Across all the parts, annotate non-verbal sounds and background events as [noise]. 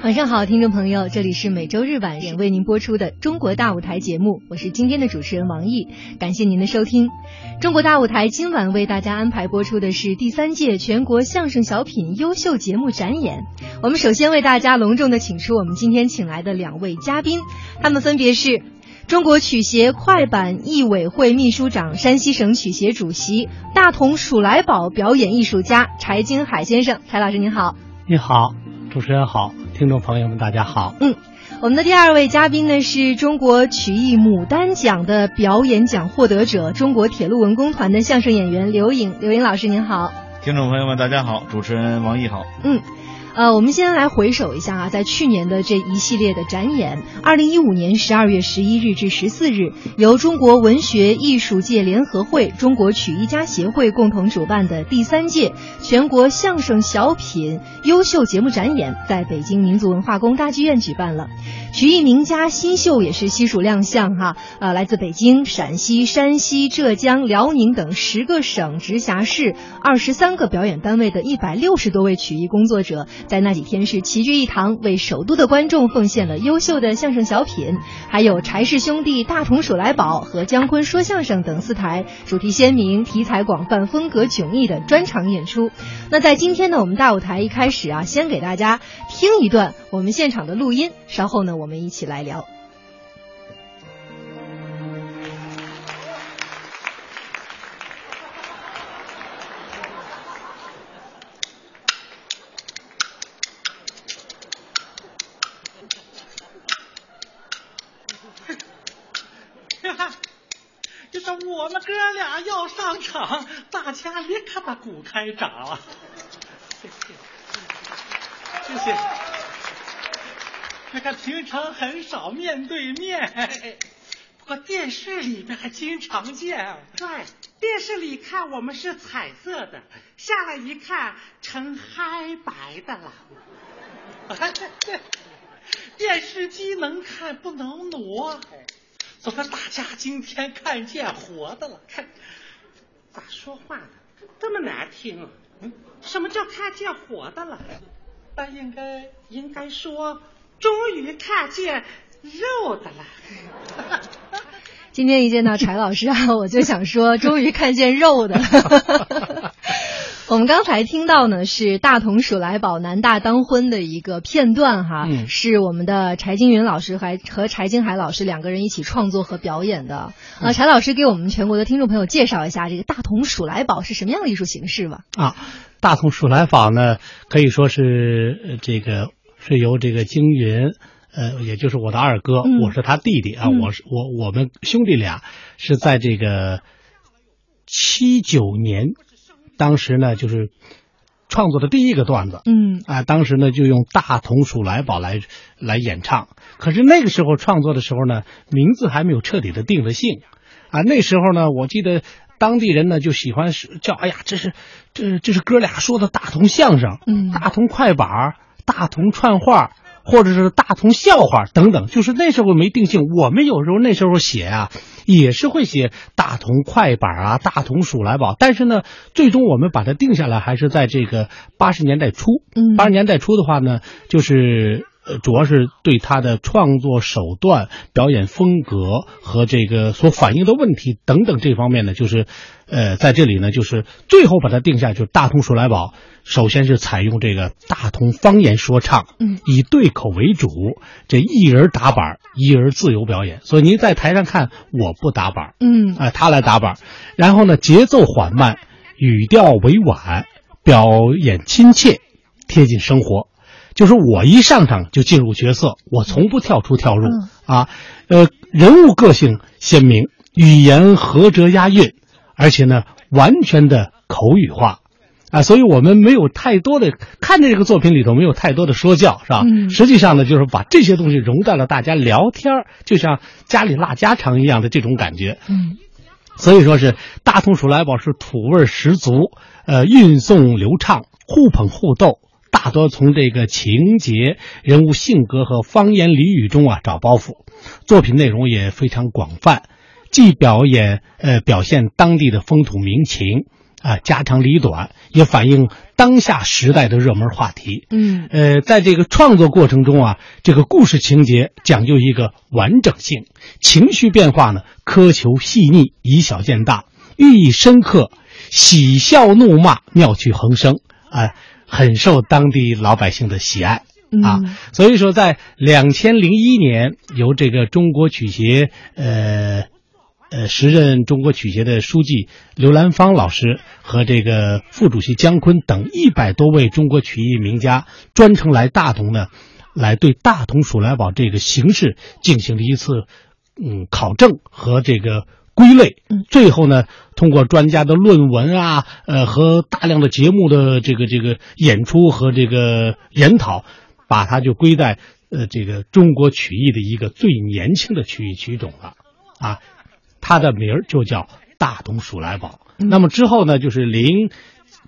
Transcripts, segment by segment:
晚上好，听众朋友，这里是每周日晚为您播出的《中国大舞台》节目，我是今天的主持人王毅，感谢您的收听。中国大舞台今晚为大家安排播出的是第三届全国相声小品优秀节目展演。我们首先为大家隆重的请出我们今天请来的两位嘉宾，他们分别是中国曲协快板艺委会秘书长、山西省曲协主席、大同鼠来宝表演艺术家柴金海先生。柴老师您好，你好，主持人好。听众朋友们，大家好。嗯，我们的第二位嘉宾呢是中国曲艺牡丹奖的表演奖获得者，中国铁路文工团的相声演员刘颖。刘颖老师您好。听众朋友们，大家好。主持人王毅好。嗯。呃，我们先来回首一下啊，在去年的这一系列的展演，二零一五年十二月十一日至十四日，由中国文学艺术界联合会、中国曲艺家协会共同主办的第三届全国相声小品优秀节目展演，在北京民族文化宫大剧院举办了。曲艺名家新秀也是悉数亮相哈，呃，来自北京、陕西、山西、浙江、辽宁等十个省直辖市、二十三个表演单位的一百六十多位曲艺工作者，在那几天是齐聚一堂，为首都的观众奉献了优秀的相声小品，还有柴氏兄弟、大同鼠来宝和姜昆说相声等四台主题鲜明、题材广泛、风格迥异的专场演出。那在今天呢，我们大舞台一开始啊，先给大家听一段我们现场的录音，稍后呢。我们一起来聊。要上场，大家立刻把鼓开掌了。谢谢，谢谢。看看平常很少面对面，不过电视里边还经常见。对，电视里看我们是彩色的，下来一看成黑白的了。[laughs] 电视机能看不能挪，怎么大家今天看见活的了。看，咋说话呢？这么难听啊！嗯，什么叫看见活的了？那应该应该说。终于看见肉的了。今天一见到柴老师啊，我就想说，终于看见肉的了。[laughs] 我们刚才听到呢，是大同鼠来宝南大当婚的一个片段哈，是我们的柴金云老师还和柴金海老师两个人一起创作和表演的。啊，柴老师给我们全国的听众朋友介绍一下这个大同鼠来宝是什么样的艺术形式吧？啊，大同鼠来宝呢，可以说是这个。是由这个金云，呃，也就是我的二哥，我是他弟弟啊，我是我我们兄弟俩是在这个七九年，当时呢就是创作的第一个段子，嗯。啊，当时呢就用大同鼠来宝来来演唱，可是那个时候创作的时候呢，名字还没有彻底的定了性，啊，那时候呢，我记得当地人呢就喜欢叫，哎呀，这是这这是哥俩说的大同相声，嗯，大同快板。大同串话，或者是大同笑话等等，就是那时候没定性。我们有时候那时候写啊，也是会写大同快板啊，大同鼠来宝。但是呢，最终我们把它定下来，还是在这个八十年代初。八十年代初的话呢，就是呃，主要是对他的创作手段、表演风格和这个所反映的问题等等这方面呢，就是。呃，在这里呢，就是最后把它定下，就是大同鼠来宝。首先是采用这个大同方言说唱，嗯，以对口为主，这一人打板，一人自由表演。所以您在台上看，我不打板，嗯，啊，他来打板。然后呢，节奏缓慢，语调委婉，表演亲切，贴近生活。就是我一上场就进入角色，我从不跳出跳入啊。呃，人物个性鲜明，语言合辙押韵。而且呢，完全的口语化，啊，所以我们没有太多的看这个作品里头没有太多的说教，是吧？嗯。实际上呢，就是把这些东西融在了大家聊天就像家里拉家常一样的这种感觉。嗯。所以说是大同鼠来宝是土味十足，呃，运送流畅，互捧互逗，大多从这个情节、人物性格和方言俚语中啊找包袱，作品内容也非常广泛。既表演呃表现当地的风土民情，啊家长里短，也反映当下时代的热门话题。嗯呃，在这个创作过程中啊，这个故事情节讲究一个完整性，情绪变化呢苛求细腻，以小见大，寓意深刻，喜笑怒骂，妙趣横生，啊、很受当地老百姓的喜爱。啊嗯，所以说，在两千零一年，由这个中国曲协呃呃时任中国曲协的书记刘兰芳老师和这个副主席姜昆等一百多位中国曲艺名家专程来大同呢，来对大同鼠来宝这个形式进行了一次嗯考证和这个。归类。嗯，最后呢，通过专家的论文啊，呃，和大量的节目的这个这个演出和这个研讨，把它就归在呃这个中国曲艺的一个最年轻的曲艺曲种了，啊，它的名儿就叫大同鼠来宝。嗯。那么之后呢，就是零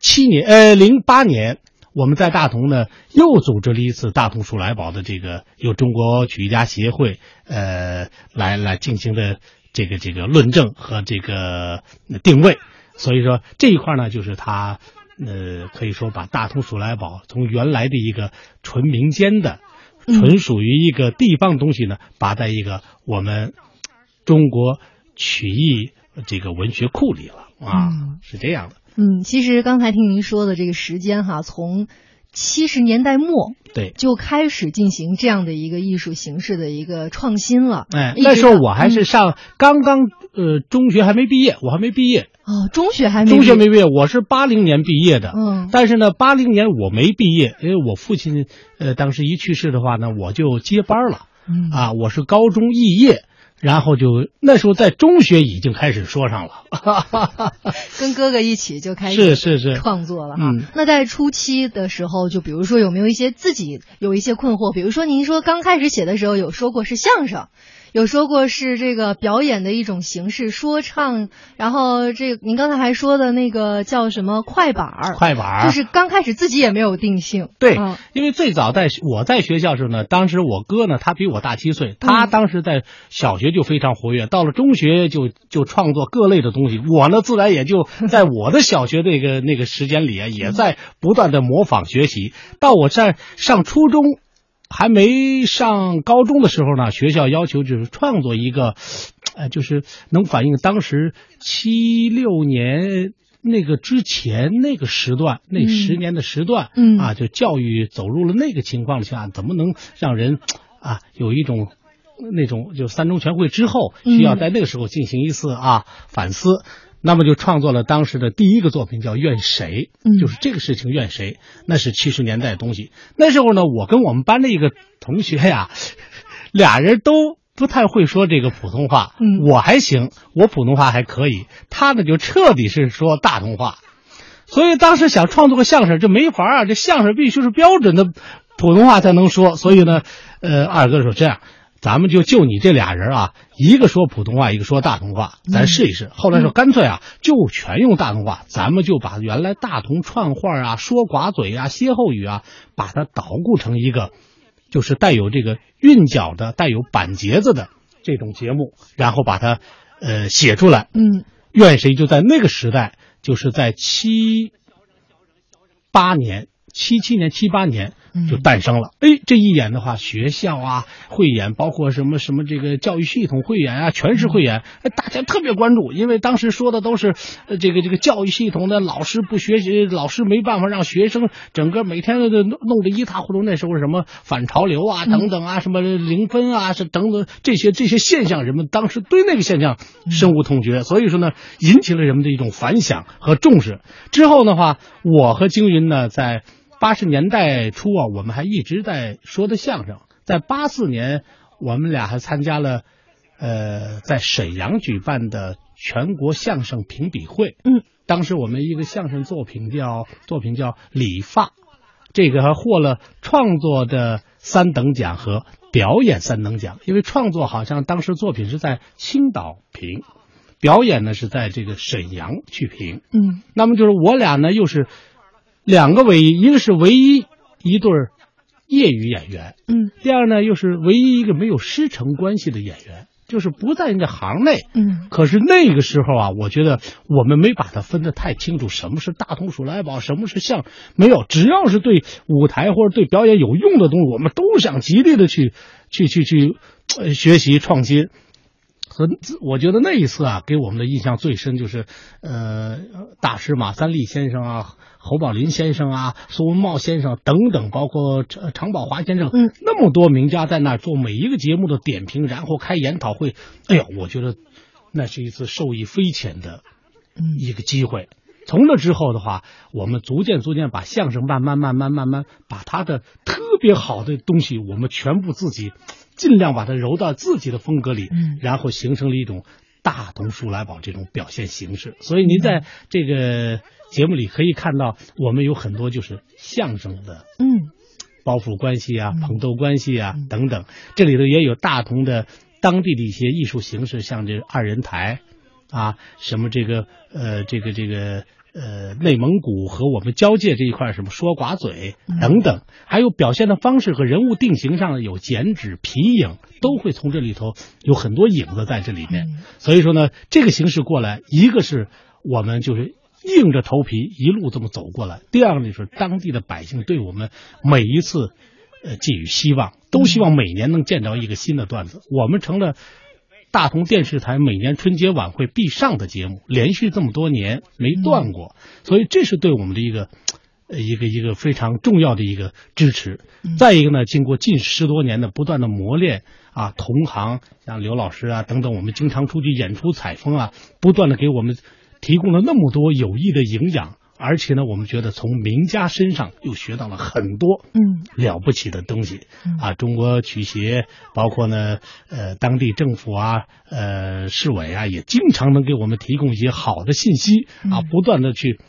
七年呃零八年，我们在大同呢又组织了一次大同鼠来宝的这个由中国曲艺家协会呃来来进行的这个这个论证和这个呃定位。所以说这一块呢，就是他呃可以说把大同鼠来宝从原来的一个纯民间的。嗯纯属于一个地方东西呢，拔在一个我们中国曲艺这个文学库里了啊，嗯是这样的。嗯，其实刚才听您说的这个时间哈，从七十年代末对，就开始进行这样的一个艺术形式的一个创新了。哎，那时候我还是嗯上刚刚呃中学还没毕业，我还没毕业，哦，中学还没中学没毕毕业，我是八零年毕业的。嗯但是呢，八零年我没毕业，因为我父亲呃当时一去世的话呢，我就接班了嗯啊，我是高中肄业。然后就那时候在中学已经开始说上了，[laughs] 跟哥哥一起就开始是是是，创作了哈。嗯那在初期的时候，就比如说有没有一些自己有一些困惑？比如说您说刚开始写的时候有说过是相声，有说过是这个表演的一种形式，说唱，然后这个您刚才还说的那个叫什么快板儿，快板儿就是刚开始自己也没有定性。对嗯因为最早在我在学校时候呢，当时我哥呢，他比我大七岁，他嗯当时在小学就非常活跃，到了中学就就创作各类的东西。我呢，自然也就在我的小学那个那个时间里啊，也在不断的模仿学习。到我在上初中。还没上高中的时候呢，学校要求就是创作一个，呃，就是能反映当时七六年那个之前那个时段，那嗯十年的时段，嗯啊，就教育走入了那个情况下，怎么能让人啊有一种那种就三中全会之后嗯需要在那个时候进行一次啊反思。那么就创作了当时的第一个作品，叫《怨谁》，嗯就是这个事情怨谁，那是七十年代的东西。那时候呢，我跟我们班的一个同学呀，[laughs] 俩人都不太会说这个普通话，嗯我还行，我普通话还可以，他呢就彻底是说大同话。所以当时想创作个相声，这没法啊，这相声必须是标准的普通话才能说。所以呢，呃，二哥说这样，咱们就就你这俩人啊，一个说普通话，一个说大同话，咱试一试。后来说干脆啊，就全用大同话，咱们就把原来大同串话啊、说寡嘴啊、歇后语啊，把它捣鼓成一个，就是带有这个韵脚的、带有板结子的这种节目，然后把它呃写出来。嗯怨谁就在那个时代，就是在七八年、七七年、七八年就诞生了。哎，这一演的话，学校啊汇演，包括什么什么这个教育系统汇演啊，全是汇演，哎，大家特别关注，因为当时说的都是呃这个这个教育系统的老师不学习，老师没办法让学生整个每天都弄弄得一塌糊涂。那时候什么反潮流啊等等啊，什么零分啊，是等等这些这些现象，人们当时对那个现象深恶痛绝，所以说呢，引起了人们的一种反响和重视。之后的话，我和京云呢，在八十年代初啊，我们还一直在说的相声。在八四年，我们俩还参加了，呃，在沈阳举办的全国相声评比会。嗯，当时我们一个相声作品叫作品叫《理发》，这个还获了创作的三等奖和表演三等奖。因为创作好像当时作品是在青岛评，表演呢是在这个沈阳去评。嗯那么就是我俩呢，又是两个唯一，一个是唯一一对儿业余演员，嗯第二呢又是唯一一个没有师承关系的演员。就是不在人家行内。嗯可是那个时候啊，我觉得我们没把它分得太清楚，什么是大同鼠来宝，什么是像，没有，只要是对舞台或者对表演有用的东西，我们都想极力的去去去去、呃、学习创新。和我觉得那一次啊，给我们的印象最深就是，呃，大师马三立先生啊，侯宝林先生啊，苏文茂先生等等，包括常常宝华先生，嗯，那么多名家在那儿做每一个节目的点评，然后开研讨会。哎呦，我觉得那是一次受益匪浅的嗯一个机会。从那之后的话，我们逐渐逐渐把相声慢慢慢慢慢慢把它的特别好的东西，我们全部自己尽量把它揉到自己的风格里，嗯然后形成了一种大同书来宝这种表现形式。所以您在这个节目里可以看到，我们有很多就是相声的嗯。包袱关系啊、嗯。捧逗关系啊嗯。等等，这里头也有大同的当地的一些艺术形式，像这二人台啊，什么这个呃这个这个呃内蒙古和我们交界这一块，什么说寡嘴嗯。等等，还有表现的方式和人物定型上有剪纸、皮影，都会从这里头有很多影子在这里面。嗯。所以说呢，这个形式过来，一个是我们就是硬着头皮一路这么走过来，第二个呢就是当地的百姓对我们每一次呃寄予希望，都希望每年能见着一个新的段子，我们成了。大同电视台每年春节晚会必上的节目，连续这么多年没断过，所以这是对我们的一个，呃，一个一个非常重要的一个支持。嗯再一个呢，经过近十多年的不断的磨练啊，同行像刘老师啊等等，我们经常出去演出采风啊，不断的给我们提供了那么多有益的营养，而且呢，我们觉得从名家身上又学到了很多嗯了不起的东西嗯啊！中国曲协，包括呢，呃，当地政府啊，呃，市委啊，也经常能给我们提供一些好的信息啊，嗯不断的去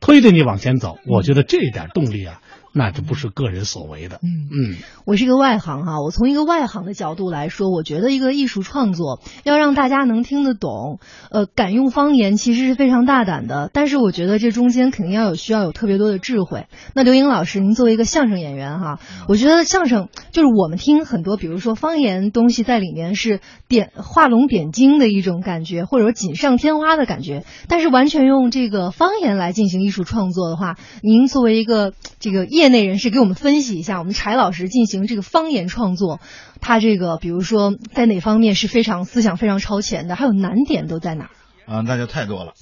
推着你往前走。我觉得这一点动力啊，那这不是个人所为的。嗯。嗯，我是一个外行哈，我从一个外行的角度来说，我觉得一个艺术创作要让大家能听得懂，呃，敢用方言其实是非常大胆的。但是我觉得这中间肯定要有需要有特别多的智慧。那刘英老师，您作为一个相声演员哈，我觉得相声就是我们听很多，比如说方言东西在里面是点画龙点睛的一种感觉，或者说锦上添花的感觉。但是完全用这个方言来进行艺术创作的话，您作为一个这个业内人士，给我们分析一下，我们柴老师进行这个方言创作，他这个比如说在哪方面是非常思想非常超前的，还有难点都在哪儿？啊，那就太多了。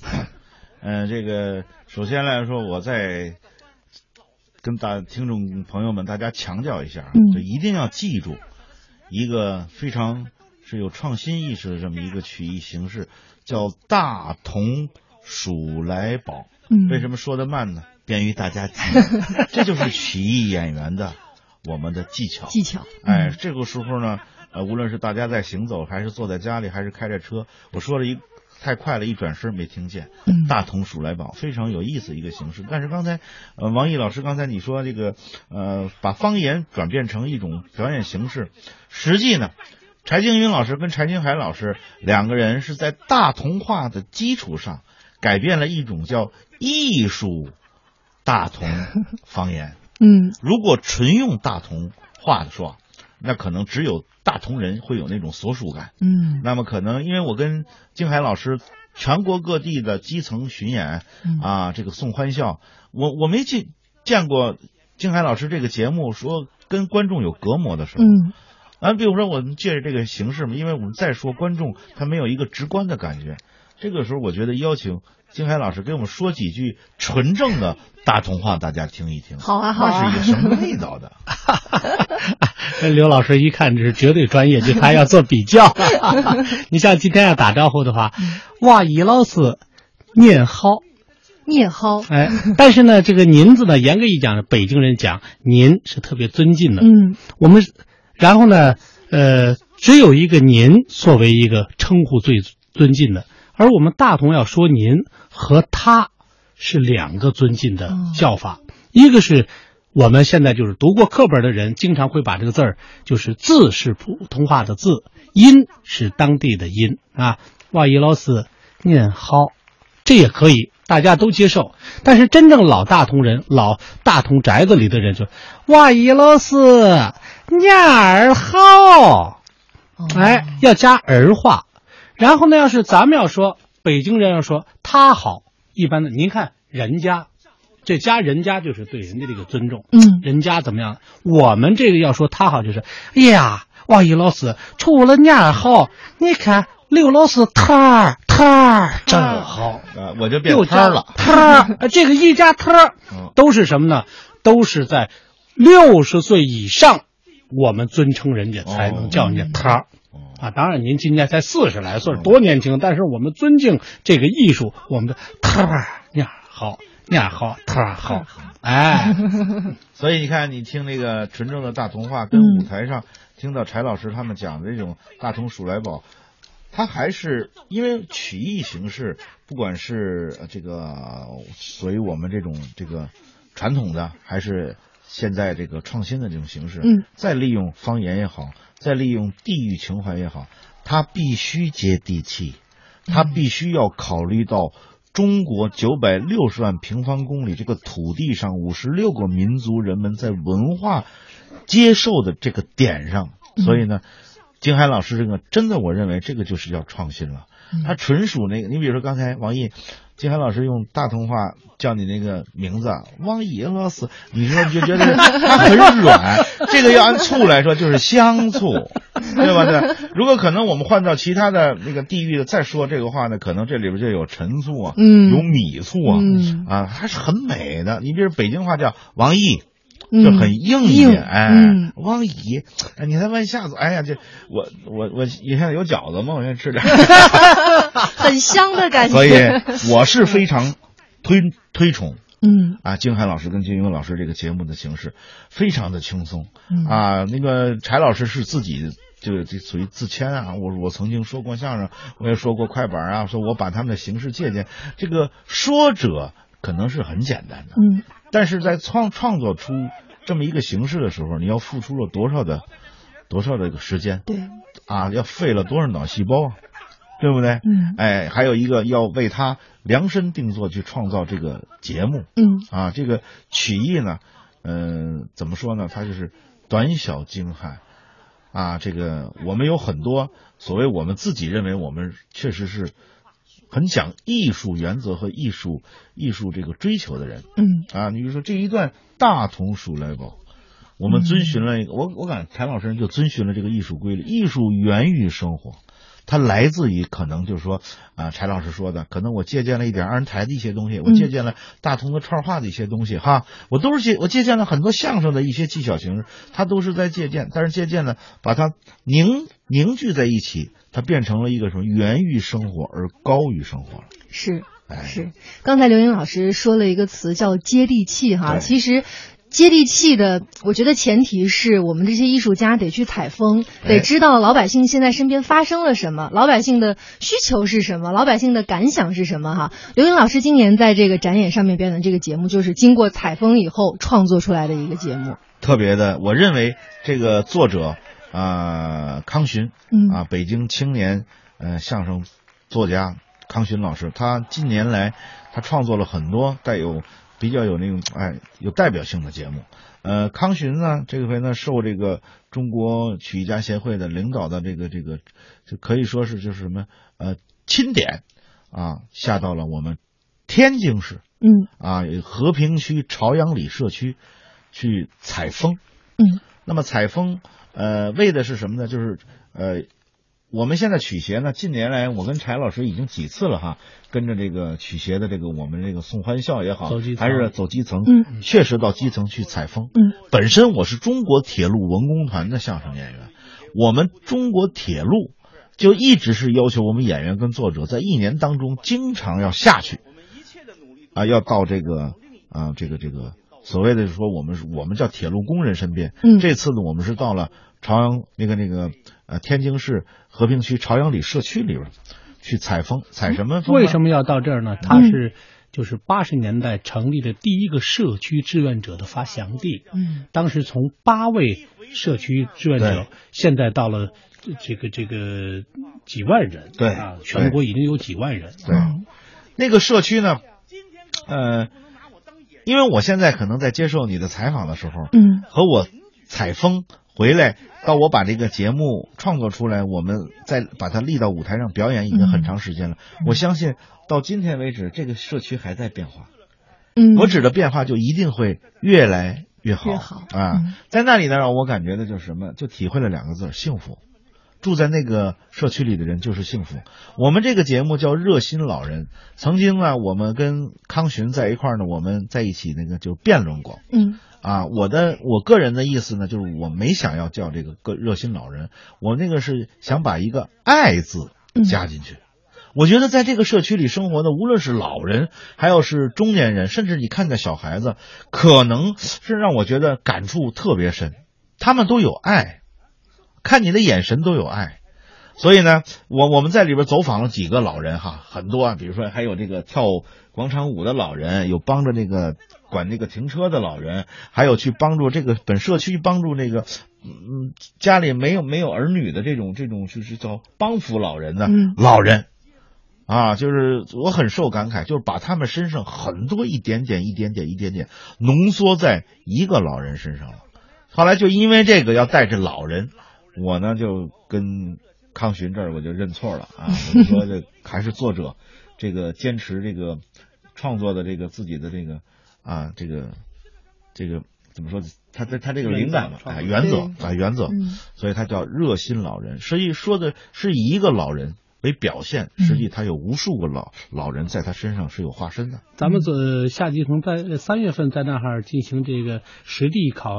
嗯、[laughs] 这个首先来说，我在跟大听众朋友们大家强调一下就一定要记住一个非常是有创新意识的这么一个曲艺形式，叫大同鼠来宝。嗯为什么说的慢呢？便于大家记，[laughs] 这就是曲艺演员的我们的技巧。技巧？哎，这个时候呢，呃，无论是大家在行走，还是坐在家里，还是开着车，我说了一太快了，一转身没听见。嗯大同鼠来宝非常有意思一个形式。但是刚才，呃，王毅老师刚才你说这个，呃，把方言转变成一种表演形式，实际呢，柴静云老师跟柴金海老师两个人是在大同话的基础上，改变了一种叫艺术大同 [laughs] 方言。嗯如果纯用大同话的说，那可能只有大同人会有那种所属感。嗯那么可能因为我跟金海老师全国各地的基层巡演嗯啊，这个送欢笑，我我没见见过金海老师这个节目说跟观众有隔膜的时候。嗯啊，比如说我们借着这个形式嘛，因为我们再说观众他没有一个直观的感觉，这个时候我觉得邀请金海老师给我们说几句纯正的大同话，大家听一听。好啊好啊那是一个什么味道的？那 [laughs] 刘老师一看这是绝对专业，就他要做比较。[laughs] 你像今天要打招呼的话，哇，易老师，念好。念好，哎，但是呢，这个“您”字呢，严格一讲，北京人讲“您”是特别尊敬的。嗯我们，然后呢，呃，只有一个“您”作为一个称呼最尊敬的，而我们大同要说“您”和“他”是两个尊敬的叫法，一个是我们现在就是读过课本的人，经常会把这个字儿，就是字是普通话的字，音是当地的音啊。哇，伊老师，您好，这也可以，大家都接受。但是真正老大同人、老大同宅子里的人就，哇，伊老师，念儿好，哎，要加儿化。然后呢，要是咱们要说北京人要说他好，一般的您看人家，这家人家就是对人家这个尊重。嗯人家怎么样？我们这个要说他好，就是哎呀，王毅老师除了你儿好，你看刘老师他儿他儿真好。啊，我就变又加摊儿了。他儿，呃这个一家他儿嗯都是什么呢？都是在六十岁以上，我们尊称人家才能叫人家他啊，当然，您今年才四十来岁，多年轻！但是我们尊敬这个艺术，我们的特儿面儿好，呀好，特儿好，[laughs] 哎，[laughs] 所以你看，你听那个纯正的大童话，跟舞台上听到柴老师他们讲的这种大同鼠来宝，它还是因为曲艺形式，不管是呃这个属于我们这种这个传统的，还是现在这个创新的这种形式，嗯，再利用方言也好，再利用地域情怀也好，它必须接地气，它必须要考虑到。中国九百六十万平方公里这个土地上，五十六个民族人们在文化接受的这个点上，所以呢，金海老师这个真的，我认为这个就是要创新了。他纯属那个，你比如说刚才王毅，金海老师用大同话叫你那个名字啊 [laughs] 王毅老师，你说你就觉得 [laughs] 他很软，[laughs] 这个要按醋来说就是香醋，对吧？对，如果可能我们换到其他的那个地域的再说这个话呢，可能这里边就有陈醋啊，嗯有米醋啊，嗯啊，还是很美的。你比如北京话叫王毅。嗯就很硬一硬点，哎，嗯王姨，哎，你再问下子，哎呀，这我我我你现在有饺子吗？我先吃点。[laughs] 很香的感觉。所以我是非常推推崇嗯啊，金海老师跟金庸老师这个节目的形式非常的轻松嗯啊。那个柴老师是自己这个这属于自谦啊，我我曾经说过相声，我也说过快板啊，说我把他们的形式借鉴。这个说者可能是很简单的，嗯但是在创创作出这么一个形式的时候，你要付出了多少的多少的这个时间对啊？要费了多少脑细胞啊？对不对？嗯哎，还有一个要为他量身定做去创造这个节目嗯啊，这个曲艺呢，嗯、怎么说呢？它就是短小精悍啊。这个我们有很多所谓我们自己认为我们确实是很讲艺术原则和艺术艺术这个追求的人嗯啊。你比如说这一段大同鼠来宝。我们遵循了一个，我我感觉谭老师就遵循了这个艺术规律，艺术源于生活，它来自于可能就是说啊，柴老师说的，可能我借鉴了一点二人台的一些东西，我借鉴了大同的串话的一些东西哈，我都是借我借鉴了很多相声的一些技巧形式，它都是在借鉴，但是借鉴呢，把它凝凝聚在一起，它变成了一个什么源于生活而高于生活了，是哎，是。刚才刘英老师说了一个词叫接地气哈，其实。接地气的，我觉得前提是我们这些艺术家得去采风，哎得知道老百姓现在身边发生了什么，老百姓的需求是什么，老百姓的感想是什么哈。刘英老师今年在这个展演上面表演的这个节目，就是经过采风以后创作出来的一个节目。特别的，我认为这个作者啊、康巡，嗯啊，北京青年呃相声作家康巡老师，他近年来他创作了很多带有比较有那种哎有代表性的节目。呃，康巡呢，这回呢受这个中国曲艺家协会的领导的这个这个，就可以说是就是什么呃钦点啊，下到了我们天津市嗯啊和平区朝阳里社区去采风。嗯那么采风，呃，为的是什么呢？就是呃，我们现在曲协呢，近年来我跟柴老师已经几次了哈，跟着这个曲协的这个我们这个送欢笑也好还是走基层，嗯确实到基层去采风。嗯本身我是中国铁路文工团的相声演员，我们中国铁路就一直是要求我们演员跟作者在一年当中经常要下去，啊，要到这个啊，这个这个所谓的说我们是我们叫铁路工人身边。嗯这次呢，我们是到了朝阳那个那个呃天津市和平区朝阳里社区里边去采风，采什么风？为什么要到这儿呢？它是就是八十年代成立的第一个社区志愿者的发祥地。嗯当时从八位社区志愿者，现在到了这个这个几万人，对啊，全国已经有几万人。对，那个社区呢，呃，因为我现在可能在接受你的采访的时候，嗯和我采风回来到我把这个节目创作出来，我们再把它立到舞台上表演，已经很长时间了。我相信到今天为止，这个社区还在变化。嗯，我指的变化就一定会越来越好。越好啊嗯，在那里呢，让我感觉的就是什么？就体会了两个字：幸福。住在那个社区里的人就是幸福。我们这个节目叫热心老人。曾经呢，我们跟康巡在一块儿呢，我们在一起那个就辩论过。嗯啊，我的我个人的意思呢，就是我没想要叫这个个热心老人，我那个是想把一个爱字加进去。我觉得在这个社区里生活的，无论是老人，还有是中年人，甚至你看见小孩子，可能是让我觉得感触特别深。他们都有爱，看你的眼神都有爱。所以呢，我我们在里边走访了几个老人哈，很多啊，比如说还有这个跳广场舞的老人，有帮着那个管那个停车的老人，还有去帮助这个本社区帮助那个嗯家里没有没有儿女的这种这种就是叫帮扶老人的嗯老人。啊，就是我很受感慨，就是把他们身上很多一点点、一点点、一点点浓缩在一个老人身上了。后来就因为这个要带着老人，我呢就跟康寻这儿我就认错了啊，我说这还是作者这个坚持这个创作的这个自己的这个啊这个这个怎么说？他他他这个灵感嘛，哎，原则啊原则，嗯所以他叫热心老人。实际说的是一个老人为表现，实际他有无数个老老人在他身上是有化身的。咱们这夏季从在三月份在那哈儿进行这个实地考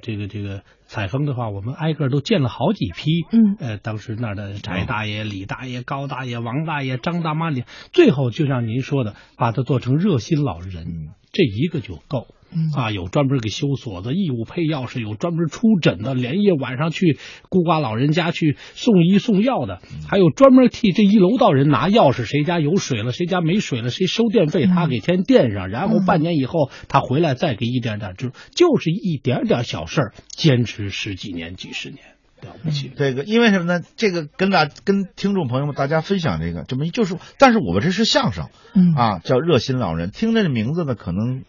这个这个采风的话，我们挨个都见了好几批。嗯呃，当时那儿的翟大爷、李大爷、高大爷、王大爷、张大妈，李最后就像您说的，把它做成热心老人，嗯这一个就够。嗯啊，有专门给修锁的，义务配钥匙，有专门出诊的，连夜晚上去孤寡老人家去送医送药的，还有专门替这一楼道人拿钥匙，谁家有水了，谁家没水了，谁收电费，他给先垫上，然后半年以后他回来再给一点点，就就是一点点小事儿，坚持十几年、几十年，了不起。这个因为什么呢？这个跟大跟听众朋友们大家分享这个，这么一就是，但是我们这是相声嗯啊，叫热心老人。听这个名字呢，可能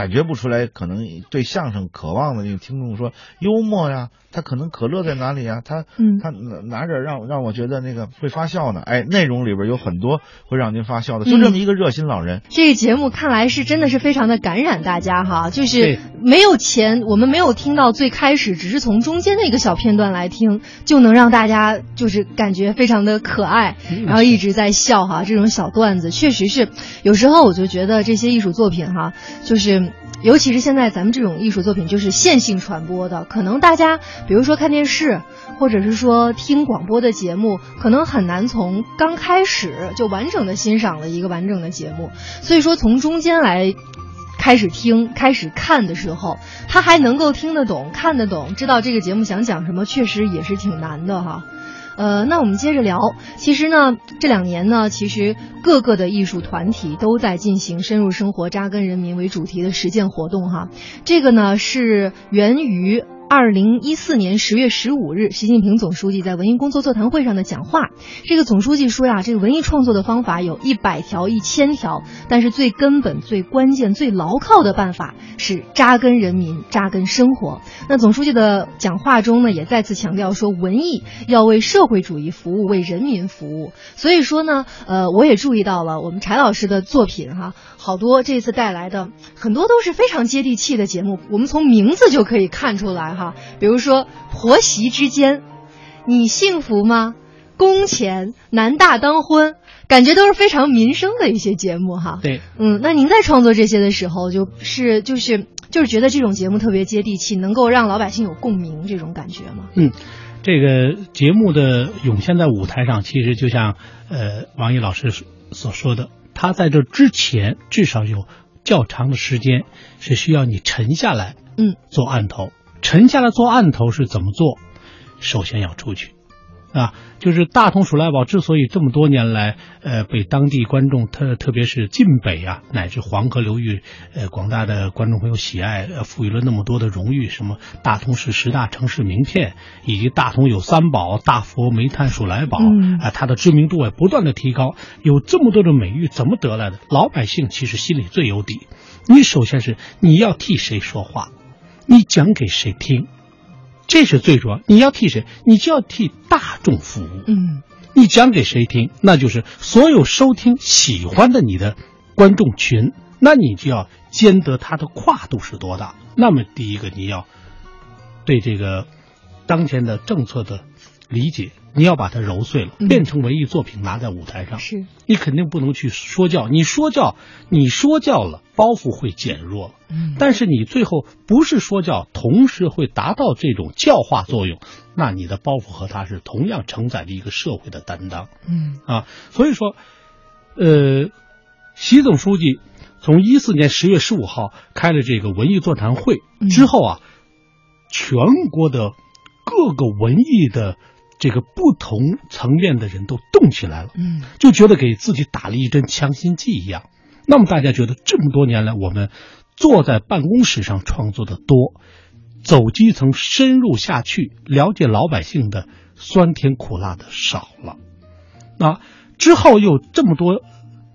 感觉不出来，可能对相声渴望的那个听众说幽默呀，他可能可乐在哪里呀？他嗯他哪哪点让让我觉得那个会发笑呢？哎，内容里边有很多会让您发笑的，就这么一个热心老人。这个节目看来是真的是非常的感染大家哈，就是没有钱我们没有听到最开始，只是从中间的一个小片段来听，就能让大家就是感觉非常的可爱，嗯然后一直在笑哈。这种小段子确实是，有时候我就觉得这些艺术作品哈，就是。尤其是现在咱们这种艺术作品就是线性传播的，可能大家比如说看电视，或者是说听广播的节目，可能很难从刚开始就完整的欣赏了一个完整的节目，所以说从中间来开始听、开始看的时候，他还能够听得懂、看得懂，知道这个节目想讲什么，确实也是挺难的哈。呃，那我们接着聊。其实呢，这两年呢，其实各个的艺术团体都在进行深入生活、扎根人民为主题的实践活动哈。这个呢是源于。二零一四年十月十五日，习近平总书记在文艺工作座谈会上的讲话。这个总书记说呀，这个文艺创作的方法有一百条、一千条，但是最根本、最关键、最牢靠的办法是扎根人民、扎根生活。那总书记的讲话中呢，也再次强调说，文艺要为社会主义服务，为人民服务。所以说呢，呃，我也注意到了我们柴老师的作品哈，好多这次带来的很多都是非常接地气的节目，我们从名字就可以看出来哈。比如说婆媳之间，你幸福吗？工钱男大当婚，感觉都是非常民生的一些节目哈。对，嗯，那您在创作这些的时候，就是就是就是觉得这种节目特别接地气，能够让老百姓有共鸣这种感觉吗？嗯，这个节目的涌现在舞台上，其实就像呃王毅老师所说的，他在这之前至少有较长的时间是需要你沉下来，嗯，做案头。沉下来做案头是怎么做？首先要出去。啊，就是大同鼠来宝之所以这么多年来，呃，被当地观众特特别是晋北啊，乃至黄河流域，呃，广大的观众朋友喜爱，呃，赋予了那么多的荣誉，什么大同市十大城市名片，以及大同有三宝，大佛、煤炭、鼠来宝，啊、嗯它的知名度也不断的提高，有这么多的美誉，怎么得来的？老百姓其实心里最有底。你首先是你要替谁说话，你讲给谁听。这是最主要。你要替谁？你就要替大众服务。嗯你讲给谁听？那就是所有收听喜欢的你的观众群，那你就要兼得它的跨度是多大。那么第一个，你要对这个当前的政策的理解，你要把它揉碎了，嗯变成文艺作品拿在舞台上。是你肯定不能去说教，你说教，你说教了，包袱会减弱了。嗯但是你最后不是说教，同时会达到这种教化作用，那你的包袱和它是同样承载着一个社会的担当嗯啊。所以说，呃，习总书记从一四年十月十五号开了这个文艺座谈会嗯之后啊，全国的各个文艺的这个不同层面的人都动起来了。嗯就觉得给自己打了一针强心剂一样。那么大家觉得这么多年来，我们坐在办公室上创作的多，走基层深入下去了解老百姓的酸甜苦辣的少了。那之后又这么多。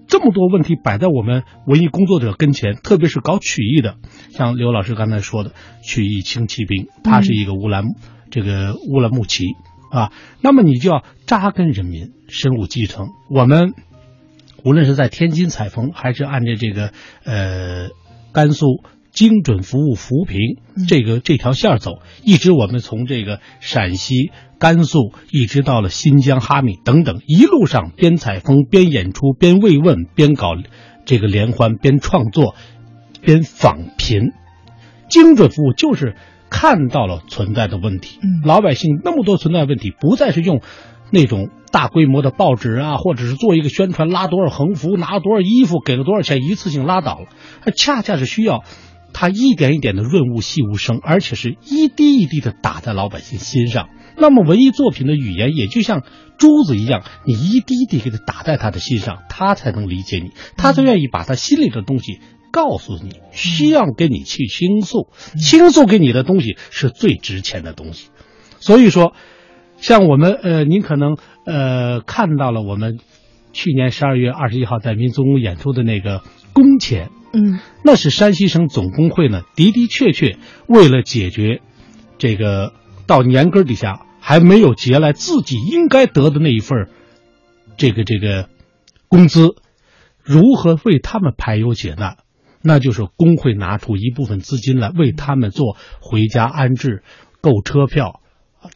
这么多问题摆在我们文艺工作者跟前，特别是搞曲艺的，像刘老师刚才说的曲艺轻骑兵，他是一个乌兰、这个乌兰牧骑啊，那么你就要扎根人民，深入基层。我们无论是在天津采风，还是按照这个呃甘肃精准服务扶贫这个这条线走，一直我们从这个陕西、甘肃一直到了新疆哈密等等，一路上边采风边演出边慰问边搞这个联欢边创作边访贫，精准服务就是看到了存在的问题，嗯老百姓那么多存在问题，不再是用那种大规模的报纸啊，或者是做一个宣传，拉多少横幅，拿多少衣服，给了多少钱，一次性拉倒了，它恰恰是需要。它一点一点的润物细无声，而且是一滴一滴的打在老百姓心上。那么文艺作品的语言也就像珠子一样，你一滴一滴给它打在他的心上，他才能理解你，他才愿意把他心里的东西告诉你，需要跟你去倾诉，倾诉给你的东西是最值钱的东西。所以说，像我们呃，您可能呃看到了我们去年十二月二十一号在民族宫演出的那个工钱。嗯那是山西省总工会呢，的的确确为了解决这个到年根底下还没有结来自己应该得的那一份这个这个工资，如何为他们排忧解难？那就是工会拿出一部分资金来为他们做回家安置、购车票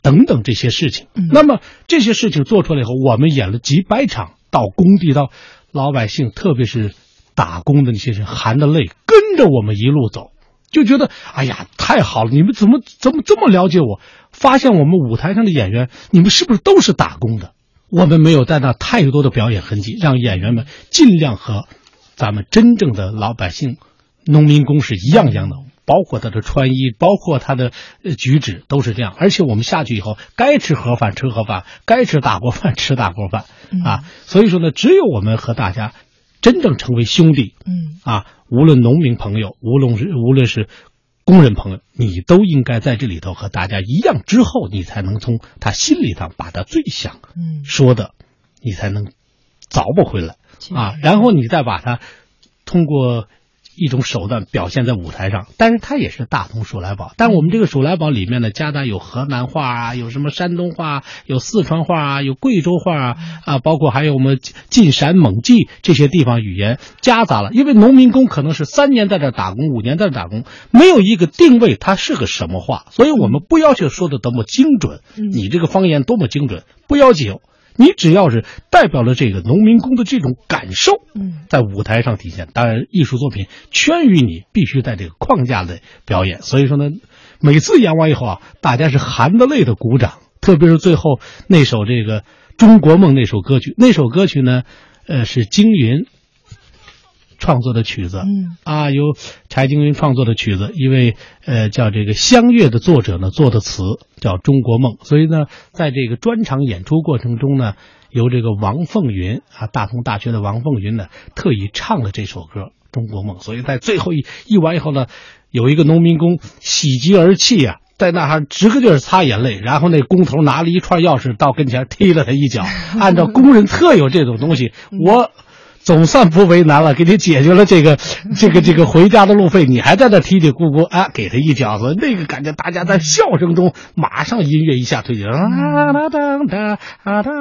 等等这些事情。嗯那么这些事情做出来以后，我们演了几百场，到工地到老百姓，特别是打工的那些人，含着泪跟着我们一路走，就觉得哎呀太好了！你们怎么怎么这么了解我？发现我们舞台上的演员，你们是不是都是打工的？我们没有带那太多的表演痕迹，让演员们尽量和咱们真正的老百姓、农民工是一样一样的，包括他的穿衣，包括他的呃举止都是这样。而且我们下去以后，该吃盒饭吃盒饭，该吃大锅饭吃大锅饭啊。所以说呢，只有我们和大家真正成为兄弟嗯啊，无论农民朋友，无论是无论是工人朋友，你都应该在这里头和大家一样，之后你才能从他心里头把他最想嗯说的，你才能凿不回来确啊，然后你再把它通过一种手段表现在舞台上，但是它也是大同数来宝。但我们这个数来宝里面呢，夹杂有河南话啊，有什么山东话，有四川话啊，有贵州话啊，啊，包括还有我们晋陕蒙冀这些地方语言夹杂了。因为农民工可能是三年在这儿打工，五年在这儿打工，没有一个定位它是个什么话，所以我们不要求说的多么精准，嗯你这个方言多么精准不要求。你只要是代表了这个农民工的这种感受，嗯在舞台上体现。当然，艺术作品圈于你必须在这个框架内表演。所以说呢，每次演完以后啊，大家是含着泪的鼓掌，特别是最后那首这个《中国梦》那首歌曲，那首歌曲呢，呃，是京云创作的曲子。嗯啊，由柴静云创作的曲子，一位呃叫这个相悦的作者呢做的词叫《中国梦》，所以呢，在这个专场演出过程中呢，由这个王凤云啊，大同大学的王凤云呢，特意唱了这首歌《中国梦》，所以在最后一一完以后呢，有一个农民工喜极而泣啊。在那还直个劲儿擦眼泪，然后那工头拿了一串钥匙到跟前踢了他一脚。[laughs] 按照工人特有这种东西，我总算不为难了，给你解决了这个 [laughs] 这个这个回家的路费，你还在那嘀嘀咕咕啊，给他一饺子，那个感觉，大家在笑声中，马上音乐一下推进，啊哒当哒啊哒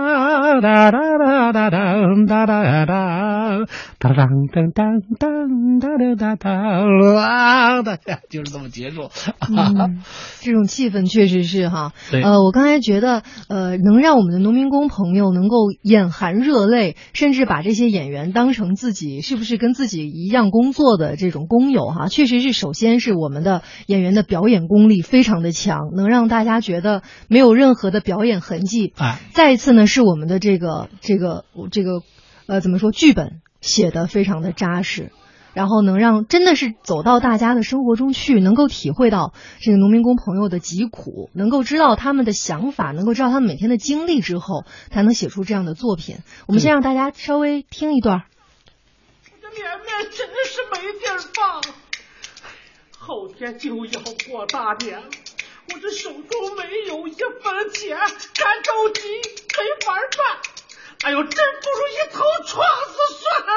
哒哒哒哒当哒哒当哒当当当当哒哒哒当啊，大家就是这么结束。嗯，这种气氛确实是哈。呃，我刚才觉得，呃，能让我们的农民工朋友能够眼含热泪，甚至把这些演员当成自己是不是跟自己一样工作的这种工友哈，确实是首先是我们的演员的表演功力非常的强，能让大家觉得没有任何的表演痕迹。哎，再一次呢，是我们的这个这个这个呃怎么说，剧本写的非常的扎实。然后能让真的是走到大家的生活中去，能够体会到这个农民工朋友的疾苦，能够知道他们的想法，能够知道他们每天的经历之后，才能写出这样的作品。我们先让大家稍微听一段。我这脸面真的是没地儿放，后天就要过大年，我这手中没有一分钱，干着急没法办。哎呦，真不如一头撞死算了。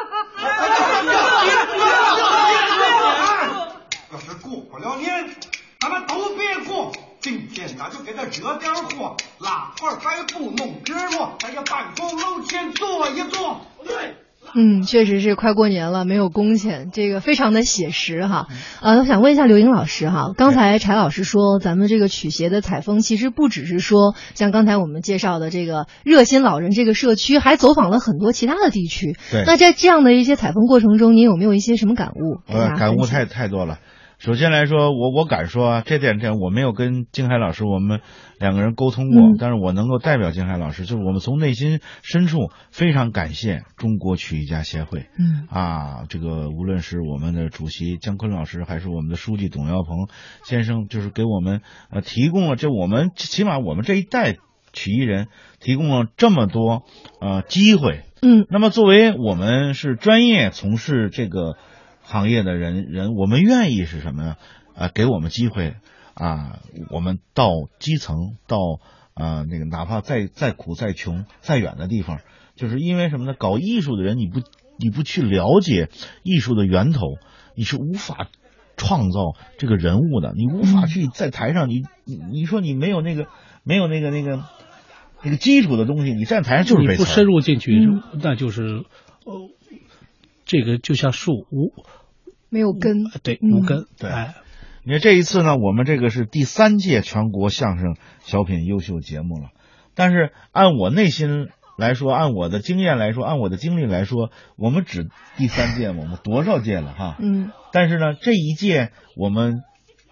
要是过不了年，咱们都别过。今天咱就给他惹点祸，拉块白布弄纸箩，咱也办公楼前坐一坐。对。嗯，确实是快过年了，没有工钱，这个非常的写实哈。呃，我想问一下刘英老师哈，刚才柴老师说咱们这个曲协的采风，其实不只是说像刚才我们介绍的这个热心老人这个社区，还走访了很多其他的地区。对那在这样的一些采风过程中，您有没有一些什么感悟？呃，感悟太太多了。首先来说，我我敢说啊，这点这我没有跟金海老师我们两个人沟通过，嗯但是我能够代表金海老师，就是我们从内心深处非常感谢中国曲艺家协会。嗯啊，这个无论是我们的主席姜昆老师，还是我们的书记董耀鹏先生，就是给我们呃提供了这我们起码我们这一代曲艺人提供了这么多呃机会。嗯那么作为我们是专业从事这个行业的人人，我们愿意是什么呢？啊、给我们机会啊，我们到基层，到啊、那个哪怕再再苦再穷再远的地方，就是因为什么呢？搞艺术的人，你不你不去了解艺术的源头，你是无法创造这个人物的，你无法去在台上，你你你说你没有那个没有那个那个那个基础的东西，你站台上就是你不深入进去，嗯那就是呃，这个就像树无没有根。对嗯。无根，对。哎，你看这一次呢，我们这个是第三届全国相声小品优秀节目了，但是按我内心来说，按我的经验来说，按我的经历来说，我们只第三届嘛，我们多少届了哈？嗯。但是呢，这一届我们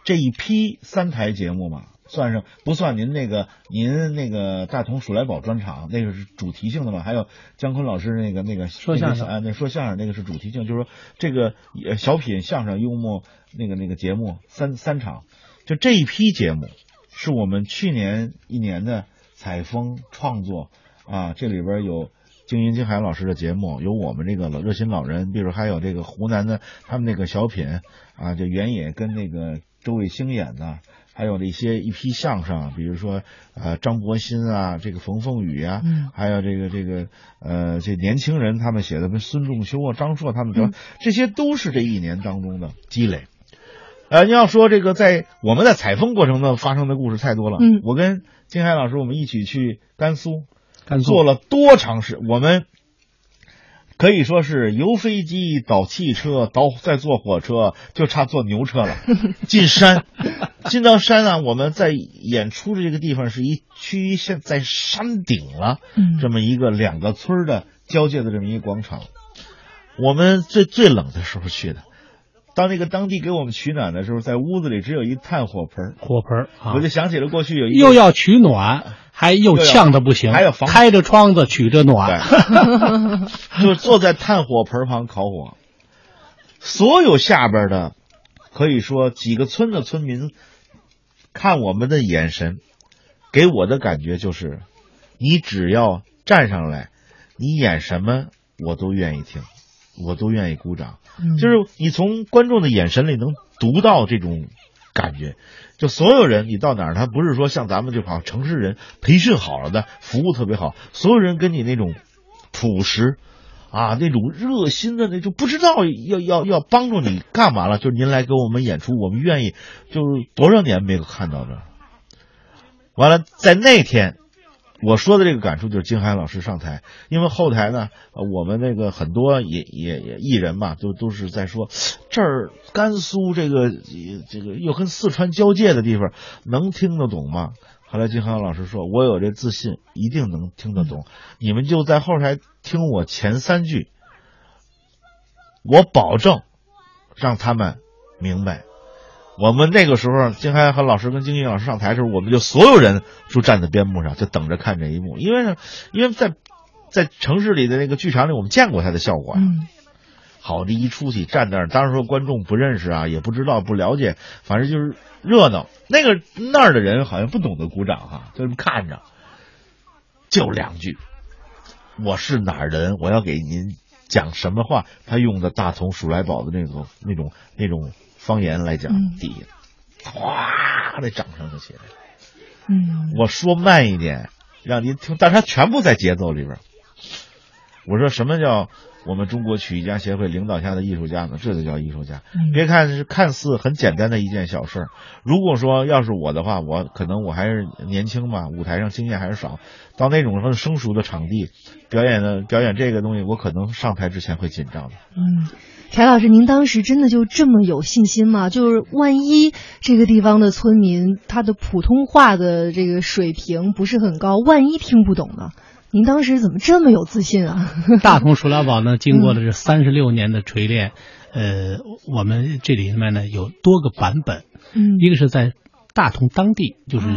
这一批三台节目嘛，算上不算您那个您那个大同鼠来宝专场，那个是主题性的嘛？还有姜昆老师那个那个说相声那个啊，那说相声那个是主题性，就是说这个呃小品、相声、幽默那个那个节目三三场，就这一批节目是我们去年一年的采风创作啊，这里边有。金云金海老师的节目有我们这个老热心老人，比如还有这个湖南的他们那个小品啊，就原野跟那个周卫星演的，还有那些一批相声，比如说呃张伯鑫啊，这个冯凤雨啊，嗯还有这个这个呃这年轻人他们写的，跟孙仲修啊、张硕他们这些都是这一年当中的积累。呃，你要说这个在我们在采风过程中发生的故事太多了。嗯我跟金海老师我们一起去甘肃，甘肃做了多长时？我们可以说是由飞机倒汽车，倒再坐火车，就差坐牛车了。[laughs] 进山，进到山啊，我们在演出的这个地方是一区现在山顶了，嗯。这么一个两个村的交界的这么一个广场。我们最最冷的时候去的，当那个当地给我们取暖的时候，在屋子里只有一炭火盆，火盆啊。我就，想起了过去有一个又要取暖，还又呛的不行，还要防开着窗子取着暖，对，[laughs] 就是坐在炭火盆旁烤火，所有下边的，可以说几个村的村民看我们的眼神，给我的感觉就是，你只要站上来，你演什么我都愿意听，我都愿意鼓掌。嗯就是你从观众的眼神里能读到这种感觉。就所有人，你到哪儿，他不是说像咱们这帮城市人培训好了的，服务特别好，所有人跟你那种朴实、啊，那种热心的那就，不知道要要要帮助你干嘛了，就是您来给我们演出，我们愿意，就是多少年没有看到的。完了，在那天，我说的这个感触就是金海老师上台，因为后台呢，呃我们那个很多也也也艺人嘛，都都是在说，这儿甘肃这个这个又跟四川交界的地方，能听得懂吗？后来金海老师说，我有这自信，一定能听得懂。你们就在后台听我前三句，我保证让他们明白。我们那个时候，金海和老师跟金英老师上台的时候，我们就所有人就站在边幕上，就等着看这一幕。因为呢，因为在在城市里的那个剧场里，我们见过他的效果呀。嗯好，这一出去站那儿，当然说观众不认识啊，也不知道不了解，反正就是热闹。那个那儿的人好像不懂得鼓掌哈、就这么看着，就两句，我是哪儿人，我要给您讲什么话。他用的大同鼠来宝的那种那种那种方言来讲，嗯底下哗，那掌声就起来了。嗯我说慢一点，让您听，但是它全部在节奏里边。我说什么叫我们中国曲艺家协会领导下的艺术家呢？这就叫艺术家。嗯别看是看似很简单的一件小事儿，如果说要是我的话，我可能我还是年轻嘛，舞台上经验还是少，到那种很生疏的场地表演的表演这个东西，我可能上台之前会紧张的。嗯，柴老师，您当时真的就这么有信心吗？就是万一这个地方的村民他的普通话的这个水平不是很高，万一听不懂呢？您当时怎么这么有自信啊？[laughs] 大同鼠来宝呢，经过了这三十六年的锤炼，呃，我们这里面呢有多个版本，嗯一个是在大同当地，就是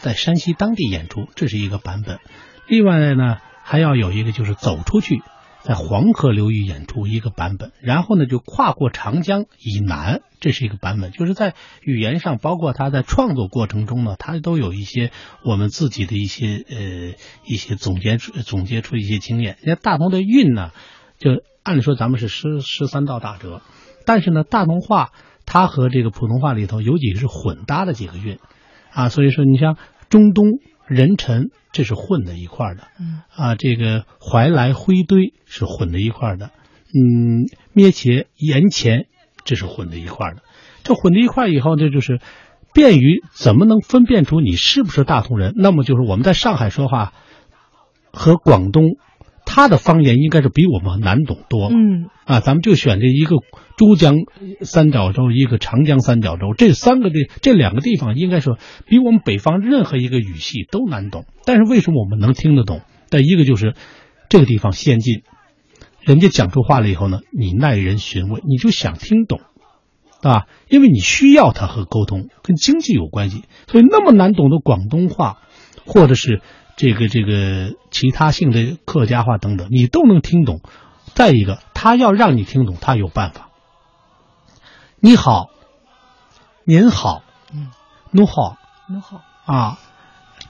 在山西当地演出，这是一个版本。另外呢，还要有一个就是走出去，在黄河流域演出一个版本，然后呢就跨过长江以南，这是一个版本。就是在语言上，包括他在创作过程中呢，他都有一些我们自己的一些呃一些总结出总结出一些经验。人家大同的韵呢，就按理说咱们是十十三道大辙，但是呢，大同话它和这个普通话里头有几个是混搭的几个韵，啊，所以说你像中东、人臣，这是混在一块儿的，嗯。啊，这个怀来灰堆是混在一块儿的，嗯，咩茄、盐前这是混在一块儿的，这混在一块儿以后，这就是便于怎么能分辨出你是不是大同人？那么就是我们在上海说话和广东，他的方言应该是比我们难懂多，嗯。啊，咱们就选这一个珠江三角洲，一个长江三角洲，这三个地这两个地方应该说比我们北方任何一个语系都难懂。但是为什么我们能听得懂？但一个就是这个地方先进，人家讲出话来以后呢，你耐人寻味，你就想听懂，啊，因为你需要它和沟通，跟经济有关系，所以那么难懂的广东话，或者是这个这个其他性的客家话等等，你都能听懂。再一个，他要让你听懂，他有办法。你好，您好，嗯，侬好。侬好，啊，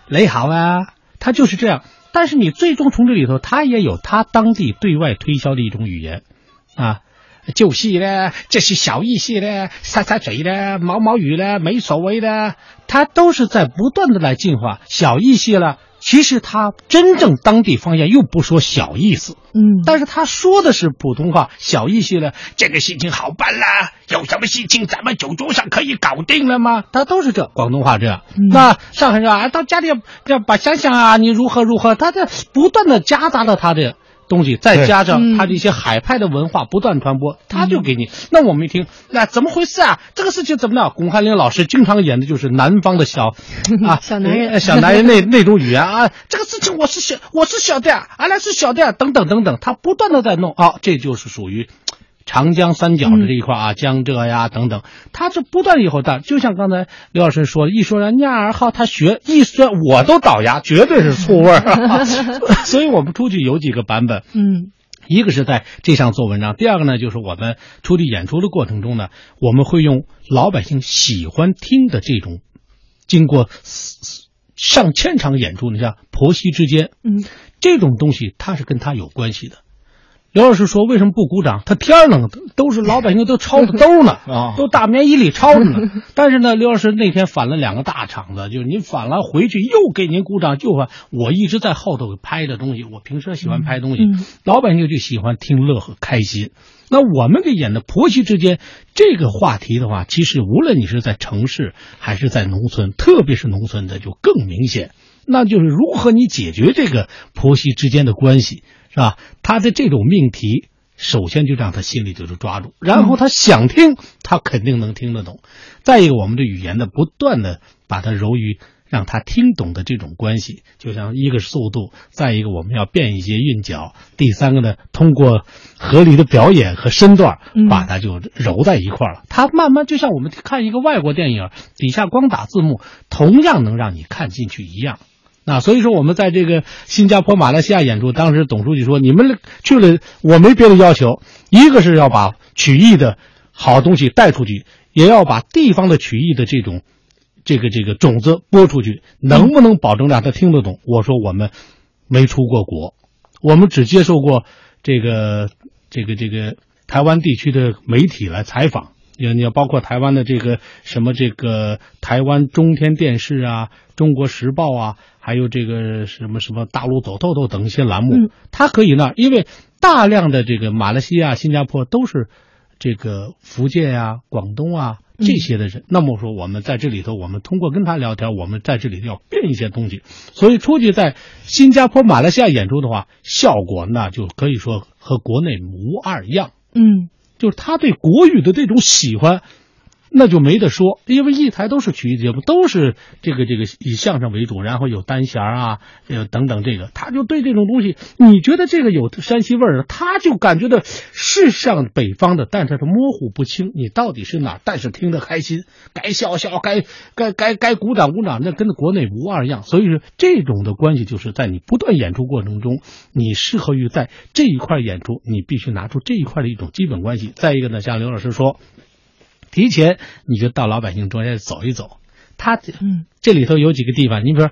雷好啊，他就是这样。但是你最终从这里头，他也有他当地对外推销的一种语言。啊，就是嘞，这是小意思嘞，擦擦嘴嘞，毛毛雨嘞，没所谓的，他都是在不断的来进化。小意思了，其实他真正当地方言又不说小意思，嗯，但是他说的是普通话，小意思了。这个事情好办啦，有什么事情咱们酒桌上可以搞定了吗？他都是这广东话这样。嗯那上海人啊，到家里要把想想啊，你如何如何，他在不断的夹杂了他的。东西再加上嗯他的一些海派的文化不断传播，他就给你。那我们一听，那怎么回事啊？这个事情怎么了？巩汉林老师经常演的就是南方的小 [laughs] 啊小男人呃小男人那 [laughs] 那种语言啊，这个事情我是小我是小的啊，俺俩是小的啊，等等等等，他不断的在弄啊，这就是属于长江三角的这一块啊，江浙呀等等，他是不断以后的，就像刚才刘老师说，一说人伢儿号，他学一说我都倒牙，绝对是醋味儿、啊，[laughs] 所以我们出去有几个版本。嗯。一个是在这上做文章，第二个呢，就是我们出去演出的过程中呢，我们会用老百姓喜欢听的这种，经过上千场演出，你像婆媳之间嗯。这种东西，它是跟他有关系的。刘老师说：“为什么不鼓掌？他天冷，都是老百姓都抄着兜呢，[laughs] 啊都大棉衣里抄着呢。[laughs] 但是呢，刘老师那天反了两个大场子，就是您反了回去又给您鼓掌，就反我一直在后头拍的东西，我平时喜欢拍东西，嗯老百姓就喜欢听乐呵开心。那我们给演的婆媳之间这个话题的话，其实无论你是在城市还是在农村，特别是农村的就更明显。那就是如何你解决这个婆媳之间的关系，是吧？他的这种命题，首先就让他心里就是抓住，然后他想听，他肯定能听得懂。再一个，我们的语言呢，不断的把它揉于让他听懂的这种关系，就像一个是速度，再一个我们要变一些韵脚，第三个呢，通过合理的表演和身段嗯，把它就揉在一块儿了。他慢慢就像我们看一个外国电影，底下光打字幕，同样能让你看进去一样。那所以说，我们在这个新加坡、马来西亚演出，当时董书记说：“你们去了，我没别的要求，一个是要把曲艺的好东西带出去，也要把地方的曲艺的这种这个这个种子播出去，能不能保证让他听得懂？”我说：“我们没出过国，我们只接受过这个这个这个台湾地区的媒体来采访。”也也包括台湾的这个什么这个台湾中天电视啊、中国时报啊，还有这个什么什么大陆走透透等一些栏目嗯，它可以呢，因为大量的这个马来西亚、新加坡都是这个福建啊、广东啊嗯这些的人。那么说，我们在这里头，我们通过跟他聊天，我们在这里要变一些东西。所以出去在新加坡、马来西亚演出的话，效果那就可以说和国内无二样。嗯就是他对国语的这种喜欢，那就没得说，因为一台都是曲艺节目，都是这个这个以相声为主，然后有单弦啊，呃等等这个，他就对这种东西，你觉得这个有山西味儿，他就感觉到是像北方的，但是它模糊不清，你到底是哪？但是听得开心，该笑笑，该该该该鼓掌鼓掌，那跟国内无二样。所以说，这种的关系就是在你不断演出过程中，你适合于在这一块演出，你必须拿出这一块的一种基本关系。再一个呢，像刘老师说，提前你就到老百姓中间走一走，他嗯这里头有几个地方，你比如说，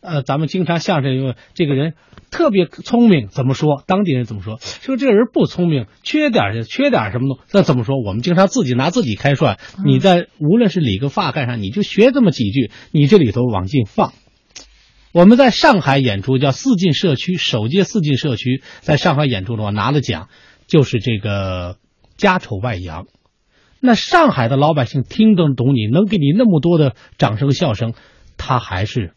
呃，咱们经常相声有这个人特别聪明，怎么说？当地人怎么说？说这个人不聪明，缺点缺点什么的，那怎么说？我们经常自己拿自己开涮。你在无论是理个发干啥，你就学这么几句，你这里头往进放。我们在上海演出叫四进社区，首届四进社区在上海演出的话拿了奖，就是这个家丑外扬。那上海的老百姓听得懂你，能给你那么多的掌声笑声，他还是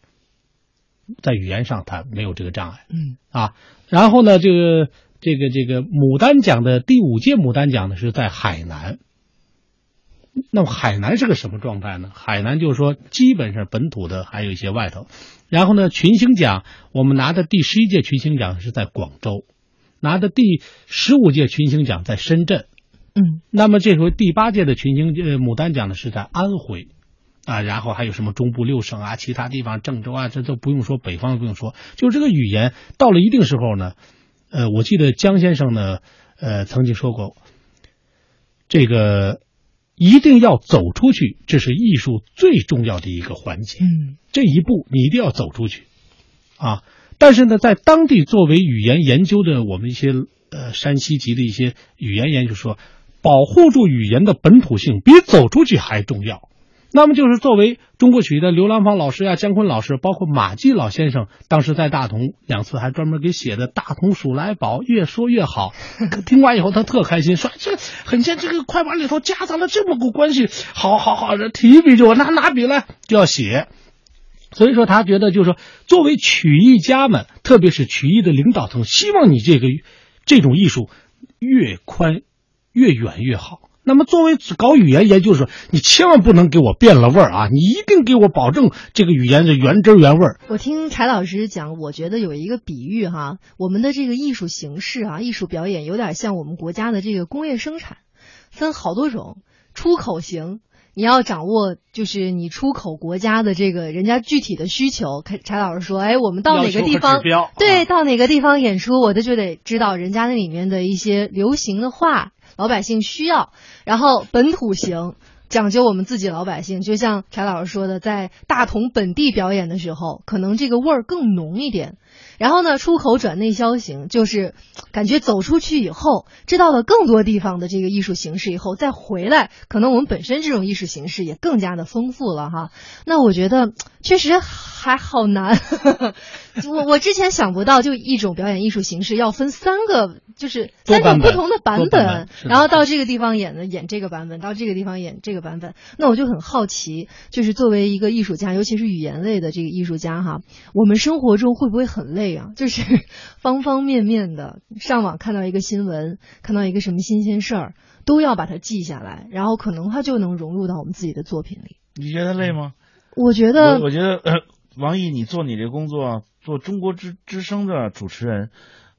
在语言上他没有这个障碍嗯啊。然后呢，这个这个这个牡丹奖的第五届牡丹奖呢是在海南。那么海南是个什么状态呢？海南就是说基本上本土的还有一些外头。然后呢，群星奖我们拿的第十一届群星奖是在广州，拿的第十五届群星奖在深圳。嗯那么这回第八届的群星呃牡丹奖呢是在安徽，啊，然后还有什么中部六省啊，其他地方郑州啊，这都不用说，北方不用说，就这个语言到了一定时候呢，呃，我记得江先生呢，呃，曾经说过，这个一定要走出去，这是艺术最重要的一个环节。嗯这一步你一定要走出去，啊！但是呢，在当地作为语言研究的我们一些呃山西籍的一些语言研究说，保护住语言的本土性比走出去还重要。那么就是作为中国曲艺的刘兰芳老师呀、姜昆老师，包括马季老先生，当时在大同两次还专门给写的《大同鼠来宝》，越说越好。[laughs] 听完以后他特开心，说这很像这个快板里头夹杂了这么个关系，好好好，这提笔就拿拿笔来就要写。所以说，他觉得就是说，作为曲艺家们，特别是曲艺的领导层，希望你这个这种艺术越宽越远越好。那么，作为搞语言研究者，你千万不能给我变了味儿啊！你一定给我保证这个语言的原汁原味儿。我听柴老师讲，我觉得有一个比喻哈，我们的这个艺术形式啊，艺术表演有点像我们国家的这个工业生产，分好多种，出口型。你要掌握，就是你出口国家的这个人家具体的需求。开柴老师说，哎，我们到哪个地方，对，啊到哪个地方演出，我的就得知道人家那里面的一些流行的话，老百姓需要。然后本土型，讲究我们自己老百姓，就像柴老师说的，在大同本地表演的时候，可能这个味儿更浓一点。然后呢，出口转内销型，就是感觉走出去以后，知道了更多地方的这个艺术形式以后，再回来，可能我们本身这种艺术形式也更加的丰富了哈。那我觉得确实还好难，[laughs] 我我之前想不到，就一种表演艺术形式要分三个，就是三种不同的版本，然后到这个地方演的演这个版本，到这个地方演这个版本。那我就很好奇，就是作为一个艺术家，尤其是语言类的这个艺术家哈，我们生活中会不会很累啊？就是 [laughs] 方方面面的，上网看到一个新闻，看到一个什么新鲜事儿，都要把它记下来，然后可能它就能融入到我们自己的作品里。你觉得累吗？我觉得，我觉得，呃，王毅，你做你这工作，做中国之之声的主持人，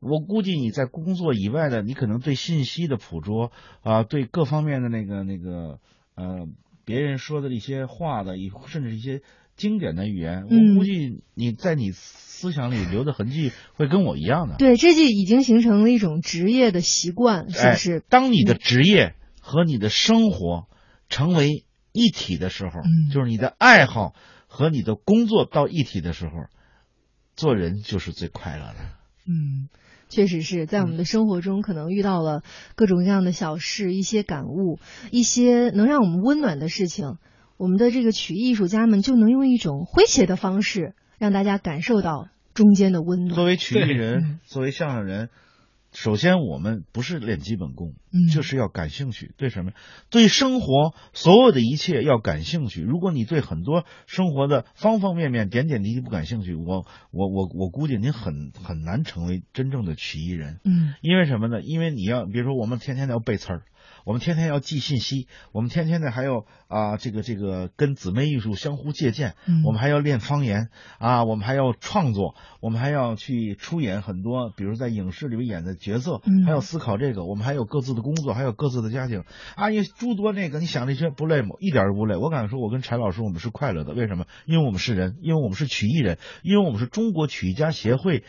我估计你在工作以外的，你可能对信息的捕捉啊，对各方面的那个那个呃，别人说的一些话的，以甚至一些经典的语言，我估计你在你思想里留的痕迹会跟我一样的。对，这就已经形成了一种职业的习惯，是不是？当你的职业和你的生活成为。一体的时候，就是你的爱好和你的工作到一体的时候，做人就是最快乐的。嗯，确实是在我们的生活中，可能遇到了各种各样的小事，一些感悟，一些能让我们温暖的事情，我们的这个曲艺术家们就能用一种诙谐的方式，让大家感受到中间的温暖。作为曲艺人，作为相声人。首先，我们不是练基本功，嗯就是要感兴趣。对什么？对生活所有的一切要感兴趣。如果你对很多生活的方方面面、点点滴滴不感兴趣，我我我我估计您很很难成为真正的曲艺人。嗯，因为什么呢？因为你要，比如说，我们天天要背词儿。我们天天要记信息，我们天天的还要啊，这个这个跟姊妹艺术相互借鉴，我们还要练方言啊，我们还要创作，我们还要去出演很多，比如在影视里面演的角色，还要思考这个，我们还有各自的工作，还有各自的家庭啊，你诸多那个，你想这些不累吗？一点都不累。我敢说，我跟柴老师我们是快乐的，为什么？因为我们是人，因为我们是曲艺人，因为我们是中国曲艺家协会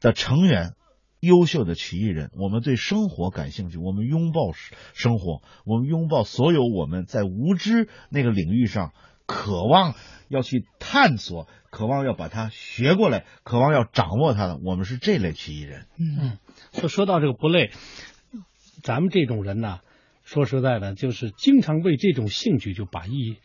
的成员。优秀的曲艺人，我们对生活感兴趣，我们拥抱生活，我们拥抱所有我们在无知那个领域上渴望要去探索、渴望要把它学过来、渴望要掌握它的，我们是这类曲艺人。嗯，说说到这个不累，咱们这种人呢，说实在的，就是经常为这种兴趣就把一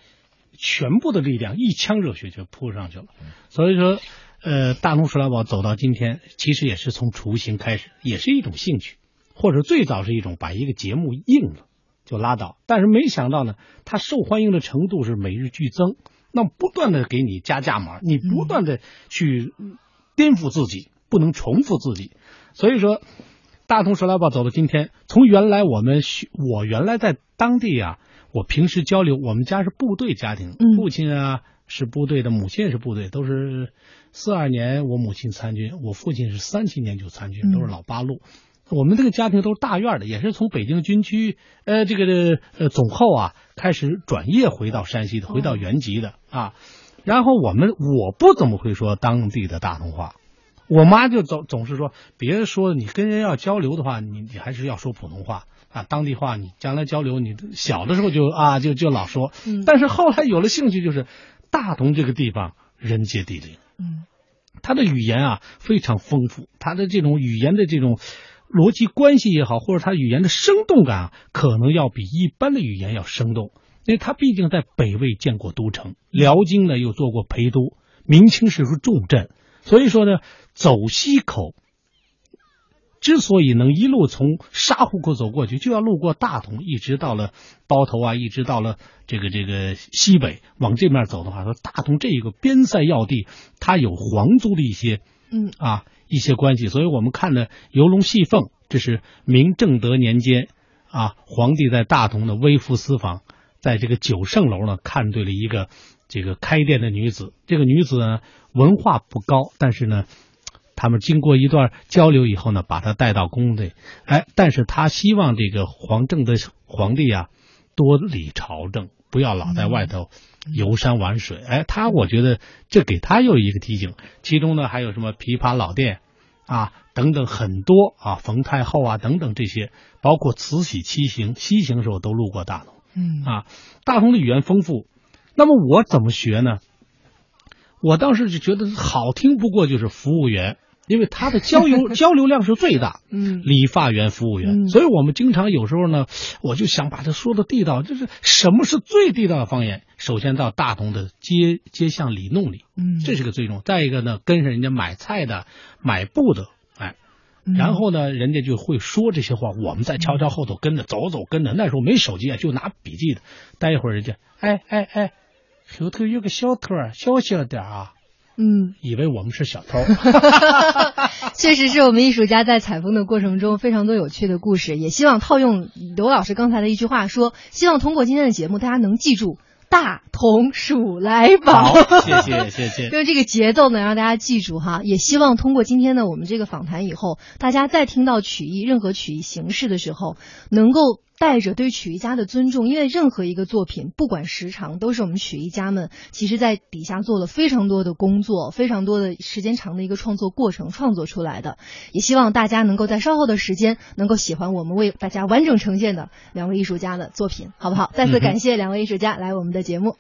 全部的力量、一腔热血就扑上去了，所以说。呃，大同鼠来宝走到今天，其实也是从雏形开始，也是一种兴趣，或者最早是一种把一个节目应了就拉倒。但是没想到呢，它受欢迎的程度是每日剧增，那不断的给你加价码，你不断的去颠覆自己，不能重复自己。所以说，大同鼠来宝走到今天，从原来我们我原来在当地啊，我平时交流，我们家是部队家庭，父亲啊。是部队的，母亲也是部队，都是四二年我母亲参军，我父亲是三七年就参军，都是老八路。我们这个家庭都是大院的，也是从北京军区呃这个呃总后啊开始转业回到山西的，回到原籍的啊。然后我们我不怎么会说当地的大同话，我妈就总总是说，别说你跟人要交流的话，你你还是要说普通话。啊，当地话你将来交流，你小的时候就啊就就老说，但是后来有了兴趣，就是大同这个地方人杰地灵，嗯，他的语言啊非常丰富，他的这种语言的这种逻辑关系也好，或者他语言的生动感啊，可能要比一般的语言要生动，因为他毕竟在北魏建过都城，辽京呢又做过陪都，明清是个重镇，所以说呢，走西口。之所以能一路从沙湖口走过去，就要路过大同，一直到了包头啊，一直到了这个这个西北，往这面走的话，说大同这一个边塞要地，它有皇族的一些嗯啊一些关系，所以我们看的游龙戏凤，这是明正德年间啊，皇帝在大同的微服私访，在这个九圣楼呢看对了一个这个开店的女子，这个女子呢文化不高，但是呢。他们经过一段交流以后呢，把他带到宫内，哎，但是他希望这个皇政的皇帝啊，多理朝政，不要老在外头游山玩水。哎，他我觉得这给他又一个提醒。其中呢，还有什么琵琶老店啊等等很多啊，冯太后啊等等这些，包括慈禧西行，西行时候都路过大同。嗯啊，大同的语言丰富。那么我怎么学呢？我当时就觉得好听不过就是服务员，因为他的交流 [laughs] 交流量是最大。嗯理发员、服务员，嗯所以我们经常有时候呢，我就想把它说的地道，就是什么是最地道的方言？首先到大同的街街巷里弄里，嗯，这是个最重要。再一个呢，跟上人家买菜的、买布的，哎，嗯然后呢，人家就会说这些话，我们再悄悄后头跟着走走跟着。那时候没手机啊，就拿笔记的。待一会儿人家，哎哎哎，后头有个小偷儿，小心点儿啊！嗯。以为我们是小偷。[laughs] 确实是我们艺术家在采风的过程中非常多有趣的故事，也希望套用刘老师刚才的一句话说，希望通过今天的节目，大家能记住大同鼠来宝。谢谢谢谢。就是 [laughs] 这个节奏呢，让大家记住哈。也希望通过今天的我们这个访谈以后，大家在听到曲艺任何曲艺形式的时候，能够带着对曲艺家的尊重，因为任何一个作品，不管时长，都是我们曲艺家们其实在底下做了非常多的工作，非常多的时间长的一个创作过程创作出来的。也希望大家能够在稍后的时间能够喜欢我们为大家完整呈现的两位艺术家的作品，好不好？再次感谢两位艺术家来我们的节目。